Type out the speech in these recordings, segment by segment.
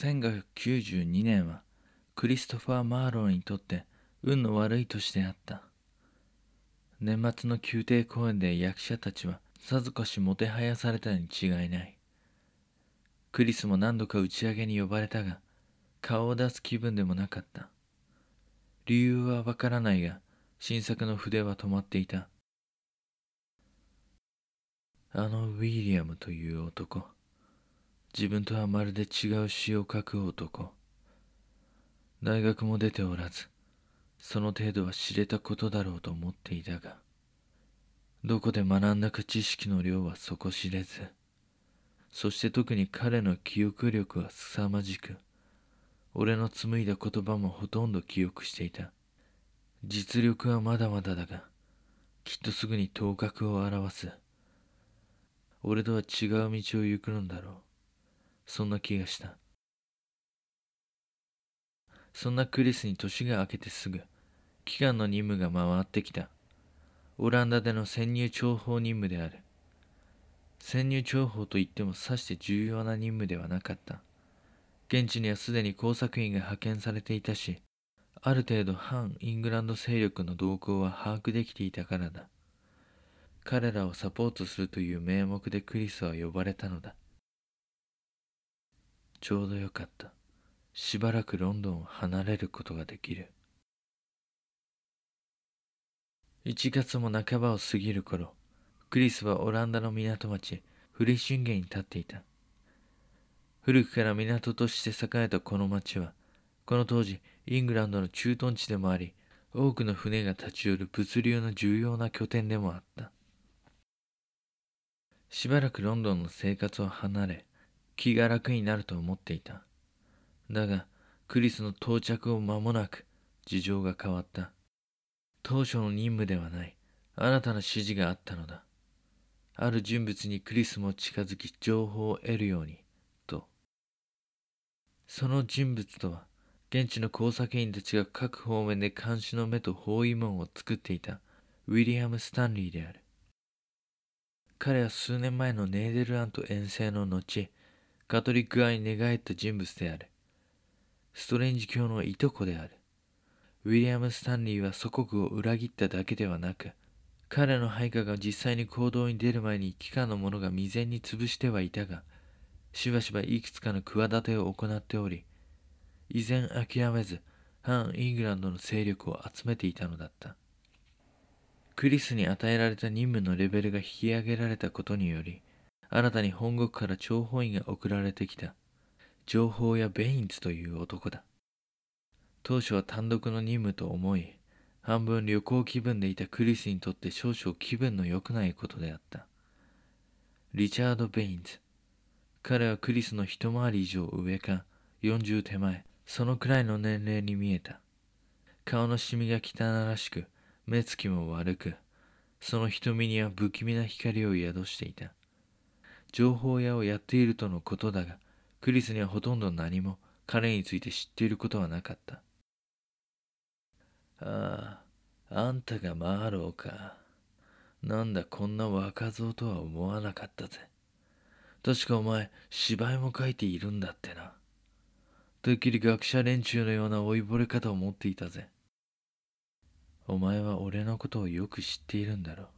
1592年はクリストファー・マーローにとって運の悪い年であった。年末の宮廷公演で役者たちはさぞかしもてはやされたに違いない。クリスも何度か打ち上げに呼ばれたが顔を出す気分でもなかった。理由はわからないが新作の筆は止まっていた。あのウィリアムという男。自分とはまるで違う詩を書く男。大学も出ておらずその程度は知れたことだろうと思っていたがどこで学んだか知識の量は底知れずそして特に彼の記憶力は凄まじく俺の紡いだ言葉もほとんど記憶していた。実力はまだまだだがきっとすぐに頭角を現す。俺とは違う道を行くのだろう。そんな気がした。そんなクリスに年が明けてすぐ期間の任務が回ってきた。オランダでの潜入諜報任務である。潜入諜報といってもさして重要な任務ではなかった。現地にはすでに工作員が派遣されていたしある程度反イングランド勢力の動向は把握できていたからだ。彼らをサポートするという名目でクリスは呼ばれたのだ。ちょうどよかった。しばらくロンドンを離れることができる。1月も半ばを過ぎる頃クリスはオランダの港町フリシュンゲンに立っていた。古くから港として栄えたこの町はこの当時イングランドの駐屯地でもあり多くの船が立ち寄る物流の重要な拠点でもあった。しばらくロンドンの生活を離れ気が楽になると思っていた。だがクリスの到着を間もなく事情が変わった。当初の任務ではない。新たな指示があったのだ。ある人物にクリスも近づき情報を得るようにと。その人物とは現地の工作員たちが各方面で監視の目と包囲網を作っていたウィリアム・スタンリーである。彼は数年前のネーデルラント遠征の後カトリック愛に寝返った人物である。ストレンジ教のいとこである。ウィリアム・スタンリーは祖国を裏切っただけではなく彼の配下が実際に行動に出る前に機関の者が未然に潰してはいたがしばしばいくつかの企てを行っており依然諦めず反イングランドの勢力を集めていたのだった。クリスに与えられた任務のレベルが引き上げられたことにより新たに本国から諜報員が送られてきた。情報やベインズという男だ。当初は単独の任務と思い半分旅行気分でいたクリスにとって少々気分の良くないことであった。リチャード・ベインズ。彼はクリスの一回り以上上か40手前。そのくらいの年齢に見えた。顔のシミが汚らしく目つきも悪くその瞳には不気味な光を宿していた。情報屋をやっているとのことだがクリスにはほとんど何も彼について知っていることはなかった。あああんたがマーローか。なんだこんな若造とは思わなかったぜ。確かお前芝居も書いているんだってな。てっきり学者連中のような老いぼれ方を持っていたぜ。お前は俺のことをよく知っているんだろ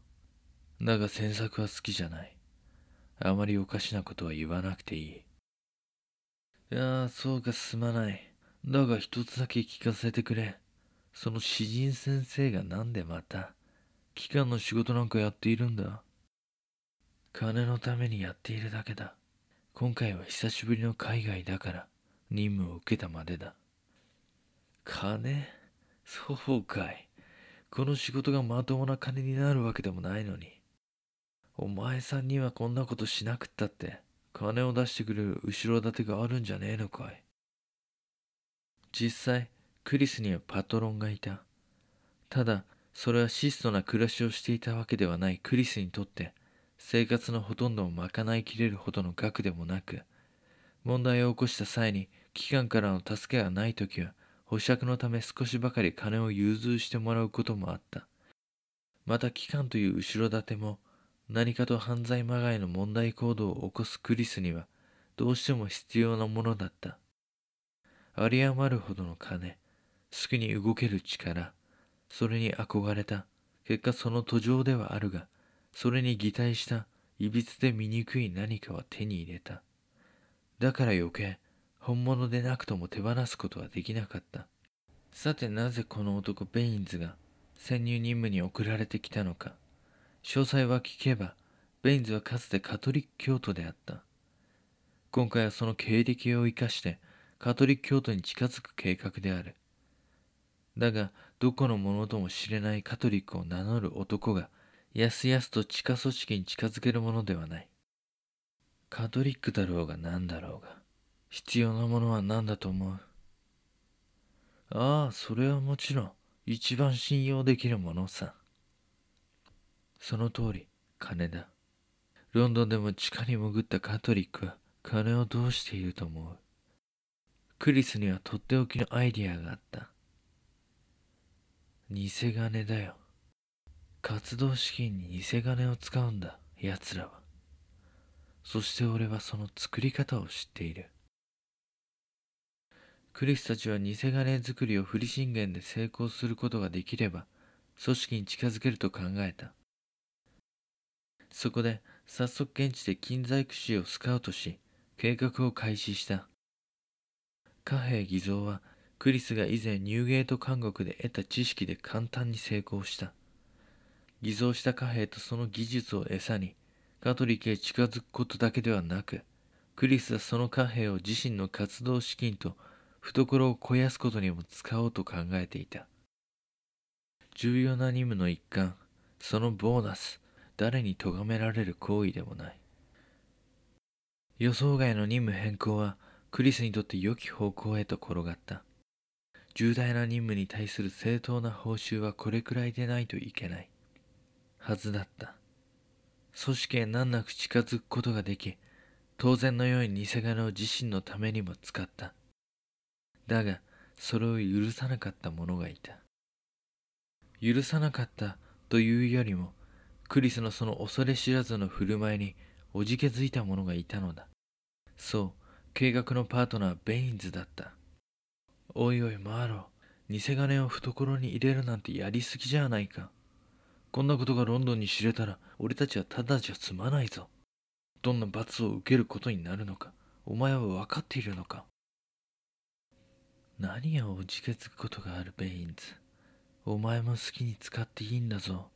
う。だが詮索は好きじゃない。あまりおかしなことは言わなくていい。いやあ、そうかすまない。だが一つだけ聞かせてくれ。その詩人先生がなんでまた、機関の仕事なんかやっているんだ金のためにやっているだけだ。今回は久しぶりの海外だから、任務を受けたまでだ。金？そうかい。この仕事がまともな金になるわけでもないのに。お前さんにはこんなことしなくったって、金を出してくれる後ろ盾があるんじゃねえのかい。実際、クリスにはパトロンがいた。ただ、それは質素な暮らしをしていたわけではないクリスにとって、生活のほとんどを賄いきれるほどの額でもなく、問題を起こした際に機関からの助けがないときは、保釈のため少しばかり金を融通してもらうこともあった。また機関という後ろ盾も何かと犯罪まがいの問題行動を起こすクリスにはどうしても必要なものだった。有り余るほどの金好きに動ける力それに憧れた。結果その途上ではあるがそれに擬態したいびつで醜い何かは手に入れた。だから余計本物でなくとも手放すことはできなかった。さてなぜこの男ベインズが潜入任務に送られてきたのか。詳細は聞けばベインズはかつてカトリック教徒であった。今回はその経歴を生かしてカトリック教徒に近づく計画である。だがどこのものとも知れないカトリックを名乗る男がやすやすと地下組織に近づけるものではない。カトリックだろうが何だろうが必要なものは何だと思う？ああそれはもちろん一番信用できるものさ。その通り金だ。ロンドンでも地下に潜ったカトリックは金をどうしていると思う？クリスにはとっておきのアイディアがあった。偽金だよ。活動資金に偽金を使うんだ奴らは。そして俺はその作り方を知っている。クリスたちは偽金作りを振り信玄で成功することができれば組織に近づけると考えた。そこで早速現地で金細工師をスカウトし計画を開始した。貨幣偽造はクリスが以前ニューゲート監獄で得た知識で簡単に成功した。偽造した貨幣とその技術を餌にカトリックへ近づくことだけではなくクリスはその貨幣を自身の活動資金と懐を肥やすことにも使おうと考えていた。重要な任務の一環そのボーナス誰に咎められる行為でもない。予想外の任務変更はクリスにとって良き方向へと転がった。重大な任務に対する正当な報酬はこれくらいでないといけない。はずだった。組織へ難なく近づくことができ当然のように偽金を自身のためにも使った。だがそれを許さなかった者がいた。許さなかったというよりもクリスのその恐れ知らずの振る舞いにおじけづいた者がいたのだ。そう計画のパートナーベインズだった。おいおいマーロ偽金を懐に入れるなんてやりすぎじゃないか。こんなことがロンドンに知れたら俺たちはただじゃ済まないぞ。どんな罰を受けることになるのか。お前は分かっているのか。何をおじけつくことがあるベインズ。お前も好きに使っていいんだぞ。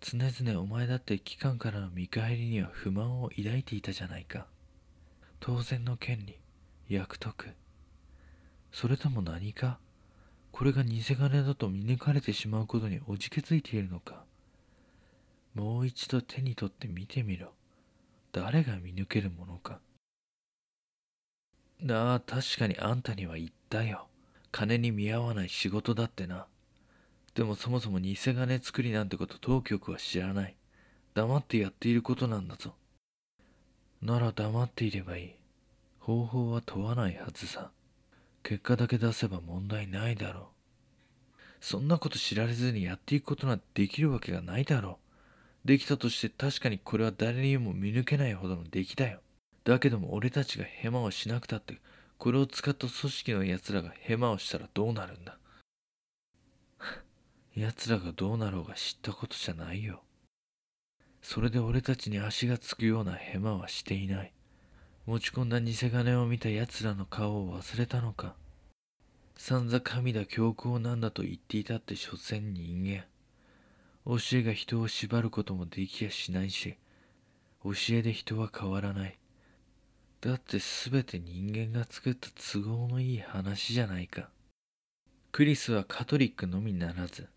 常々お前だって機関からの見返りには不満を抱いていたじゃないか。当然の権利役得それとも何か？これが偽金だと見抜かれてしまうことにおじけついているのか？もう一度手に取って見てみろ。誰が見抜けるものか？ああ確かにあんたには言ったよ。金に見合わない仕事だってな。でもそもそも偽金作りなんてこと当局は知らない。黙ってやっていることなんだぞ。なら黙っていればいい。方法は問わないはずさ。結果だけ出せば問題ないだろう。そんなこと知られずにやっていくことなんてできるわけがないだろう。できたとして確かにこれは誰にも見抜けないほどの出来だよ。だけども俺たちがヘマをしなくたってこれを使った組織の奴らがヘマをしたらどうなるんだ。奴らがどうなろうが知ったことじゃないよ。それで俺たちに足がつくようなヘマはしていない。持ち込んだ偽金を見た奴らの顔を忘れたのか。散々神だ強行なんだと言っていたって所詮人間。教えが人を縛ることもできやしないし教えで人は変わらない。だって全て人間が作った都合のいい話じゃないか。クリスはカトリックのみならず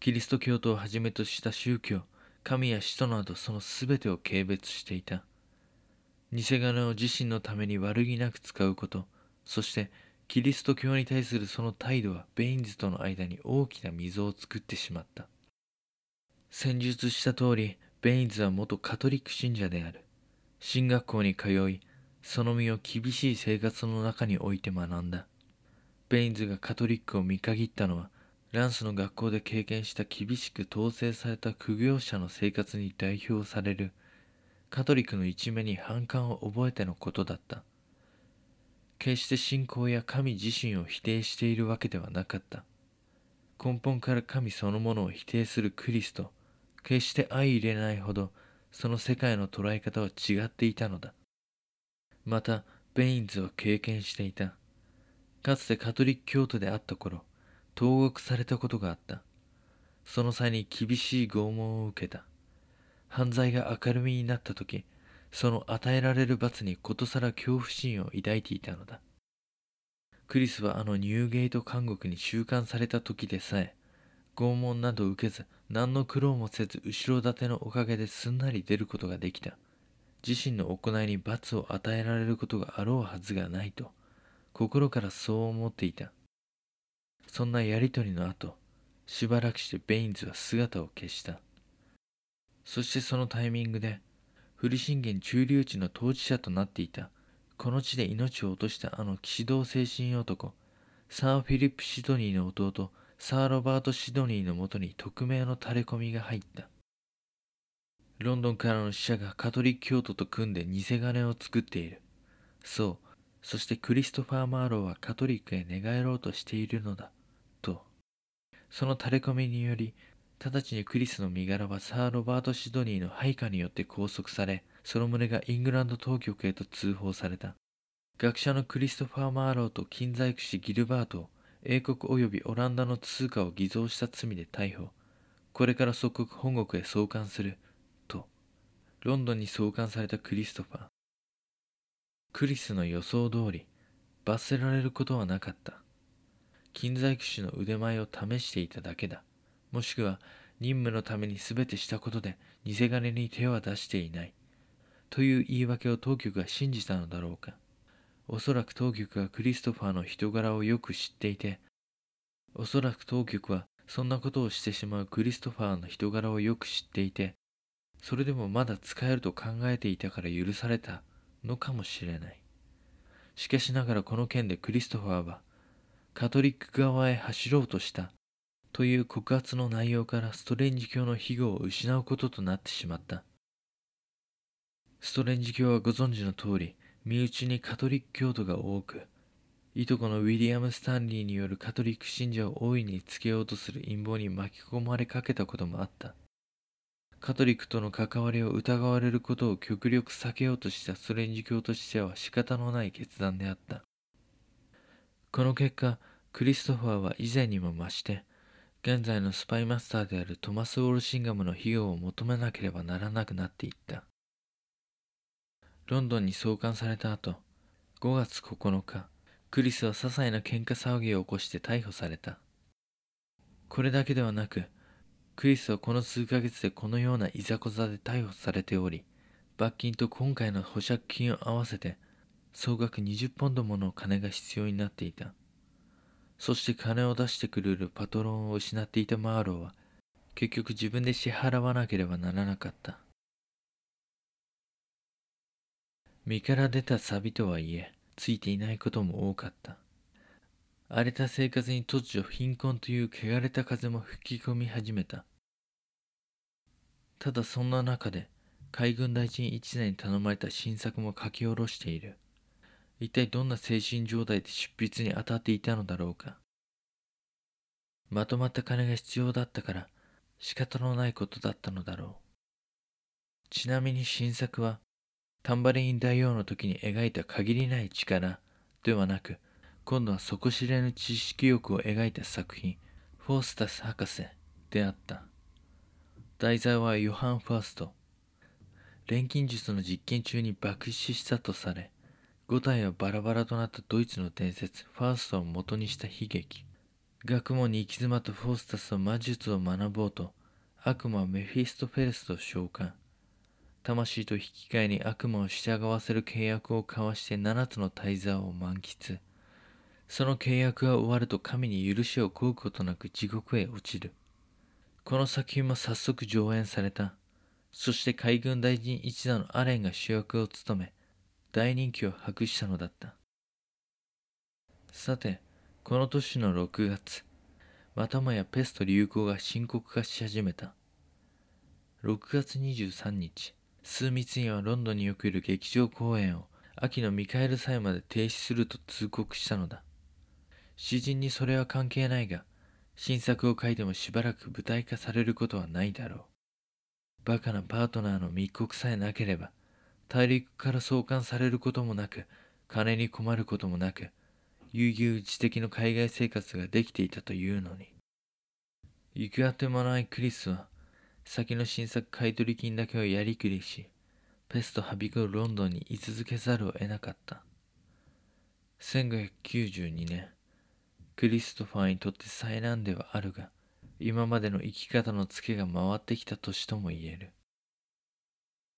キリスト教徒をはじめとした宗教神や使徒などその全てを軽蔑していた。偽金を自身のために悪気なく使うことそしてキリスト教に対するその態度はベインズとの間に大きな溝を作ってしまった。戦術した通りベインズは元カトリック信者である。進学校に通いその身を厳しい生活の中において学んだ。ベインズがカトリックを見限ったのはランスの学校で経験した厳しく統制された苦行者の生活に代表される。カトリックの一面に反感を覚えてのことだった。決して信仰や神自身を否定しているわけではなかった。根本から神そのものを否定するクリスト。決して相入れないほどその世界の捉え方は違っていたのだ。またベインズは経験していた。かつてカトリック教徒であった頃投獄されたことがあった。その際に厳しい拷問を受けた。犯罪が明るみになった時その与えられる罰にことさら恐怖心を抱いていたのだ。クリスはあのニューゲート監獄に収監された時でさえ拷問など受けず何の苦労もせず後ろ盾のおかげですんなり出ることができた。自身の行いに罰を与えられることがあろうはずがないと心からそう思っていた。そんなやりとりの後しばらくしてベインズは姿を消した。そしてそのタイミングでフリシンゲン中流地の当事者となっていたこの地で命を落としたあの騎士道精神男サー・フィリップ・シドニーの弟サー・ロバート・シドニーのもとに匿名の垂れ込みが入った。ロンドンからの使者がカトリック教徒と組んで偽金を作っている。そう。そしてクリストファー・マーローはカトリックへ寝返ろうとしているのだ。その垂れ込みにより直ちにクリスの身柄はサー・ロバート・シドニーの配下によって拘束され、その旨がイングランド当局へと通報された。学者のクリストファー・マーローと金細工師ギルバートを英国及びオランダの通貨を偽造した罪で逮捕。これから即刻本国へ送還する。と、ロンドンに送還されたクリストファー。クリスの予想通り、罰せられることはなかった。金細工師の腕前を試していただけだ。もしくは任務のために全てしたことで偽金に手は出していない。という言い訳を当局が信じたのだろうか。おそらく当局はクリストファーの人柄をよく知っていておそらく当局はそんなことをしてしまうクリストファーの人柄をよく知っていてそれでもまだ使えると考えていたから許されたのかもしれない。しかしながらこの件でクリストファーはカトリック側へ走ろうとしたという告発の内容からストレンジ教の庇護を失うこととなってしまった。ストレンジ教はご存知の通り、身内にカトリック教徒が多く、いとこのウィリアム・スタンリーによるカトリック信者を大いにつけようとする陰謀に巻き込まれかけたこともあった。カトリックとの関わりを疑われることを極力避けようとしたストレンジ教としては仕方のない決断であった。この結果、クリストファーは以前にも増して、現在のスパイマスターであるトマス・ウォルシンガムの費用を求めなければならなくなっていった。ロンドンに送還された後、5月9日、クリスは些細な喧嘩騒ぎを起こして逮捕された。これだけではなく、クリスはこの数ヶ月でこのようないざこざで逮捕されており、罰金と今回の保釈金を合わせて、総額20ポンドもの金が必要になっていた。そして金を出してくれるパトロンを失っていたマーローは結局自分で支払わなければならなかった。身から出たサビとはいえついていないことも多かった。荒れた生活に突如貧困という汚れた風も吹き込み始めた。ただそんな中で海軍大臣一年に頼まれた新作も書き下ろしている。一体どんな精神状態で執筆に当たっていたのだろうか。まとまった金が必要だったから仕方のないことだったのだろう。ちなみに新作はタンバリン大王の時に描いた限りない力ではなく今度は底知れぬ知識欲を描いた作品フォースタス博士であった。題材はヨハン・ファースト。錬金術の実験中に爆死したとされ5体はバラバラとなったドイツの伝説ファーストを元にした悲劇。学問に行き詰まったフォースタスは魔術を学ぼうと悪魔はメフィストフェレスと召喚。魂と引き換えに悪魔を従わせる契約を交わして7つの大座を満喫。その契約が終わると神に許しを請うことなく地獄へ落ちる。この作品も早速上演された。そして海軍大臣一座のアレンが主役を務め大人気を博したのだった。さてこの年の6月またもやペスト流行が深刻化し始めた。6月23日数密にはロンドンにおける劇場公演を秋のミカエル祭まで停止すると通告したのだ。詩人にそれは関係ないが新作を書いてもしばらく舞台化されることはないだろう。バカなパートナーの密告さえなければ大陸から送還されることもなく金に困ることもなく悠々自適の海外生活ができていたというのに。行くあてもないクリスは先の新作買取金だけをやりくりしペストはびこるロンドンに居続けざるを得なかった。1592年クリストファーにとって災難ではあるが今までの生き方のツケが回ってきた年とも言える。